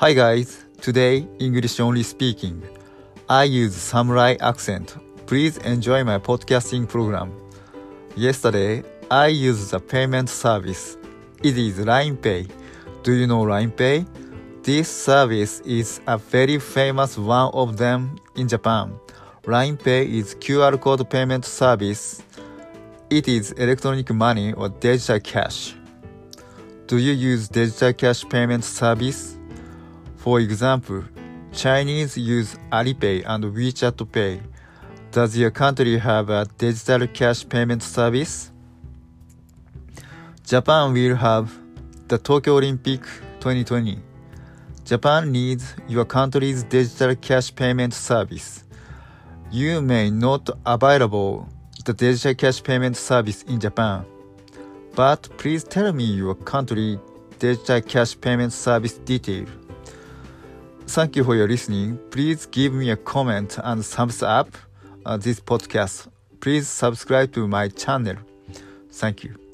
Hi guys, today English only speaking. I use samurai accent. Please enjoy my podcasting program. Yesterday, I used the payment service. It is LINE Pay. Do you know LINE Pay? This service is a very famous one of them in Japan. LINE Pay is QR code payment service. It is electronic money or digital cash. Do you use digital cash payment service? For example, Chinese use Alipay and WeChat Pay. Does your country have a digital cash payment service? Japan will have the Tokyo Olympic 2020. Japan needs your country's digital cash payment service. You may not available the digital cash payment service in Japan, but please tell me your country digital cash payment service detail. Thank you for your listening. Please give me a comment and thumbs up uh, this podcast. Please subscribe to my channel. Thank you.